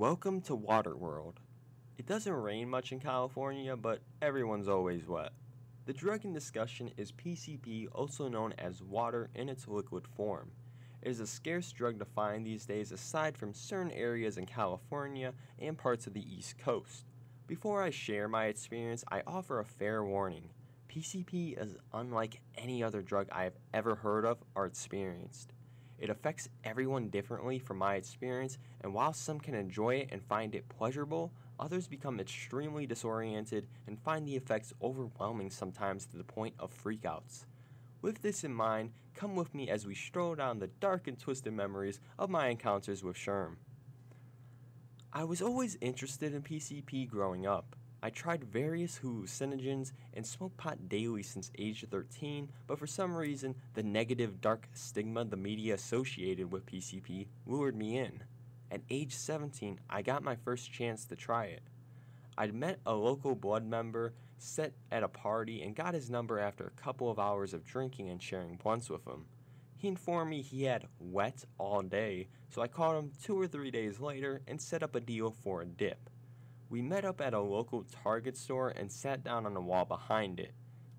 Welcome to Waterworld. It doesn't rain much in California, but everyone's always wet. The drug in discussion is PCP, also known as water in its liquid form. It is a scarce drug to find these days aside from certain areas in California and parts of the East Coast. Before I share my experience, I offer a fair warning. PCP is unlike any other drug I have ever heard of or experienced. It affects everyone differently from my experience, and while some can enjoy it and find it pleasurable, others become extremely disoriented and find the effects overwhelming sometimes to the point of freakouts. With this in mind, come with me as we stroll down the dark and twisted memories of my encounters with Sherm. I was always interested in PCP growing up. I tried various hallucinogens and smoked pot daily since age 13, but for some reason, the negative dark stigma the media associated with PCP lured me in. At age 17, I got my first chance to try it. I'd met a local blood member, set at a party, and got his number after a couple of hours of drinking and sharing blunts with him. He informed me he had wet all day, so I called him two or three days later and set up a deal for a dip. We met up at a local Target store and sat down on the wall behind it.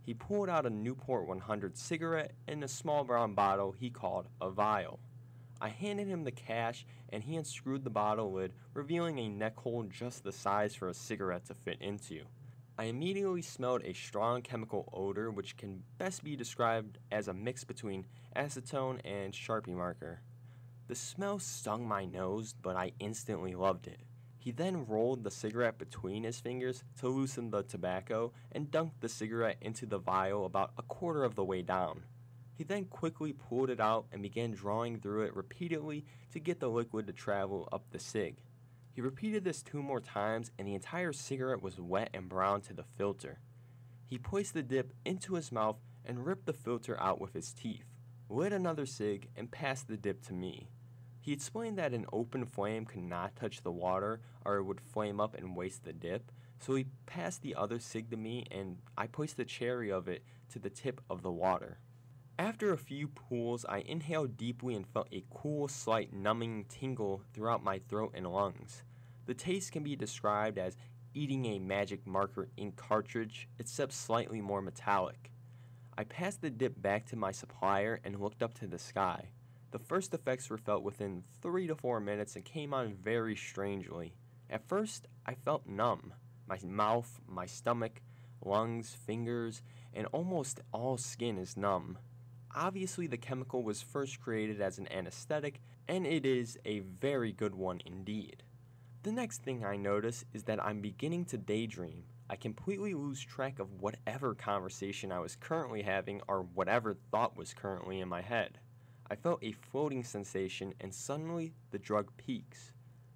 He pulled out a Newport 100 cigarette and a small brown bottle he called a vial. I handed him the cash and he unscrewed the bottle lid, revealing a neck hole just the size for a cigarette to fit into. I immediately smelled a strong chemical odor which can best be described as a mix between acetone and Sharpie marker. The smell stung my nose, but I instantly loved it. He then rolled the cigarette between his fingers to loosen the tobacco and dunked the cigarette into the vial about a quarter of the way down. He then quickly pulled it out and began drawing through it repeatedly to get the liquid to travel up the cig. He repeated this two more times and the entire cigarette was wet and brown to the filter. He placed the dip into his mouth and ripped the filter out with his teeth, lit another cig, and passed the dip to me. He explained that an open flame could not touch the water or it would flame up and waste the dip, so he passed the other cig to me and I placed the cherry of it to the tip of the water. After a few pulls, I inhaled deeply and felt a cool, slight numbing tingle throughout my throat and lungs. The taste can be described as eating a magic marker ink cartridge, except slightly more metallic. I passed the dip back to my supplier and looked up to the sky. The first effects were felt within three to four minutes and came on very strangely. At first, I felt numb. My mouth, my stomach, lungs, fingers, and almost all skin is numb. Obviously, the chemical was first created as an anesthetic, and it is a very good one indeed. The next thing I notice is that I'm beginning to daydream. I completely lose track of whatever conversation I was currently having or whatever thought was currently in my head. I felt a floating sensation and suddenly the drug peaks.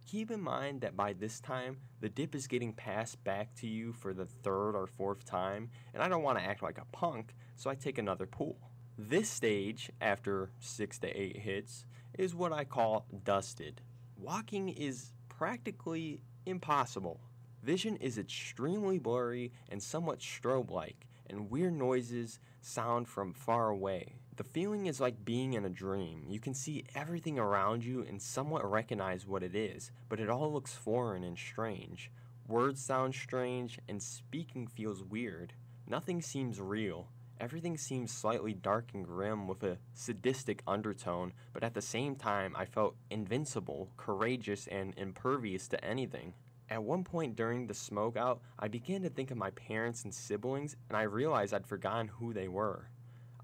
Keep in mind that by this time, the dip is getting passed back to you for the third or fourth time, and I don't want to act like a punk, so I take another pull. This stage, after 6 to 8 hits, is what I call dusted. Walking is practically impossible. Vision is extremely blurry and somewhat strobe like, and weird noises sound from far away. The feeling is like being in a dream. You can see everything around you and somewhat recognize what it is, but it all looks foreign and strange. Words sound strange, and speaking feels weird. Nothing seems real. Everything seems slightly dark and grim with a sadistic undertone, but at the same time, I felt invincible, courageous, and impervious to anything. At one point during the smoke out, I began to think of my parents and siblings, and I realized I'd forgotten who they were.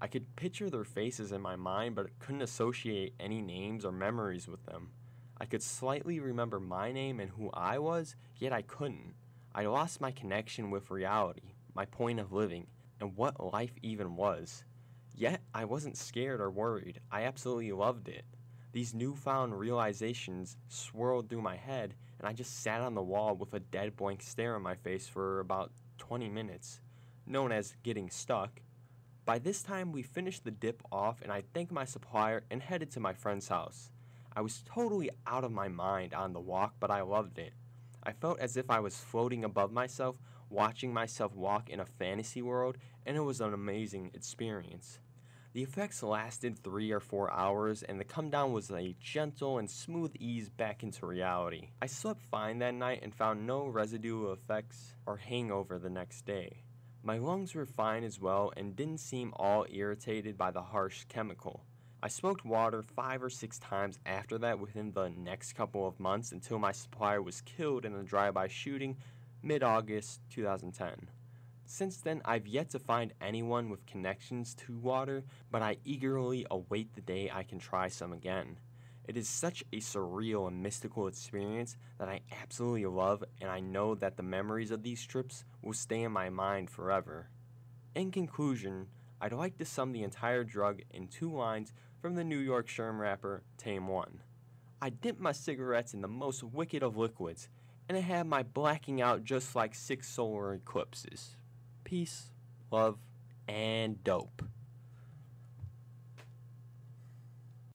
I could picture their faces in my mind, but couldn't associate any names or memories with them. I could slightly remember my name and who I was, yet I couldn't. I lost my connection with reality, my point of living, and what life even was. Yet I wasn't scared or worried. I absolutely loved it. These newfound realizations swirled through my head, and I just sat on the wall with a dead blank stare on my face for about 20 minutes, known as getting stuck. By this time, we finished the dip off, and I thanked my supplier and headed to my friend's house. I was totally out of my mind on the walk, but I loved it. I felt as if I was floating above myself, watching myself walk in a fantasy world, and it was an amazing experience. The effects lasted three or four hours, and the come down was a gentle and smooth ease back into reality. I slept fine that night and found no residual effects or hangover the next day. My lungs were fine as well and didn't seem all irritated by the harsh chemical. I smoked water five or six times after that within the next couple of months until my supplier was killed in a drive by shooting mid August 2010. Since then, I've yet to find anyone with connections to water, but I eagerly await the day I can try some again. It is such a surreal and mystical experience that I absolutely love, and I know that the memories of these trips will stay in my mind forever. In conclusion, I'd like to sum the entire drug in two lines from the New York Sherm rapper Tame One. I dipped my cigarettes in the most wicked of liquids, and I had my blacking out just like six solar eclipses. Peace, love, and dope.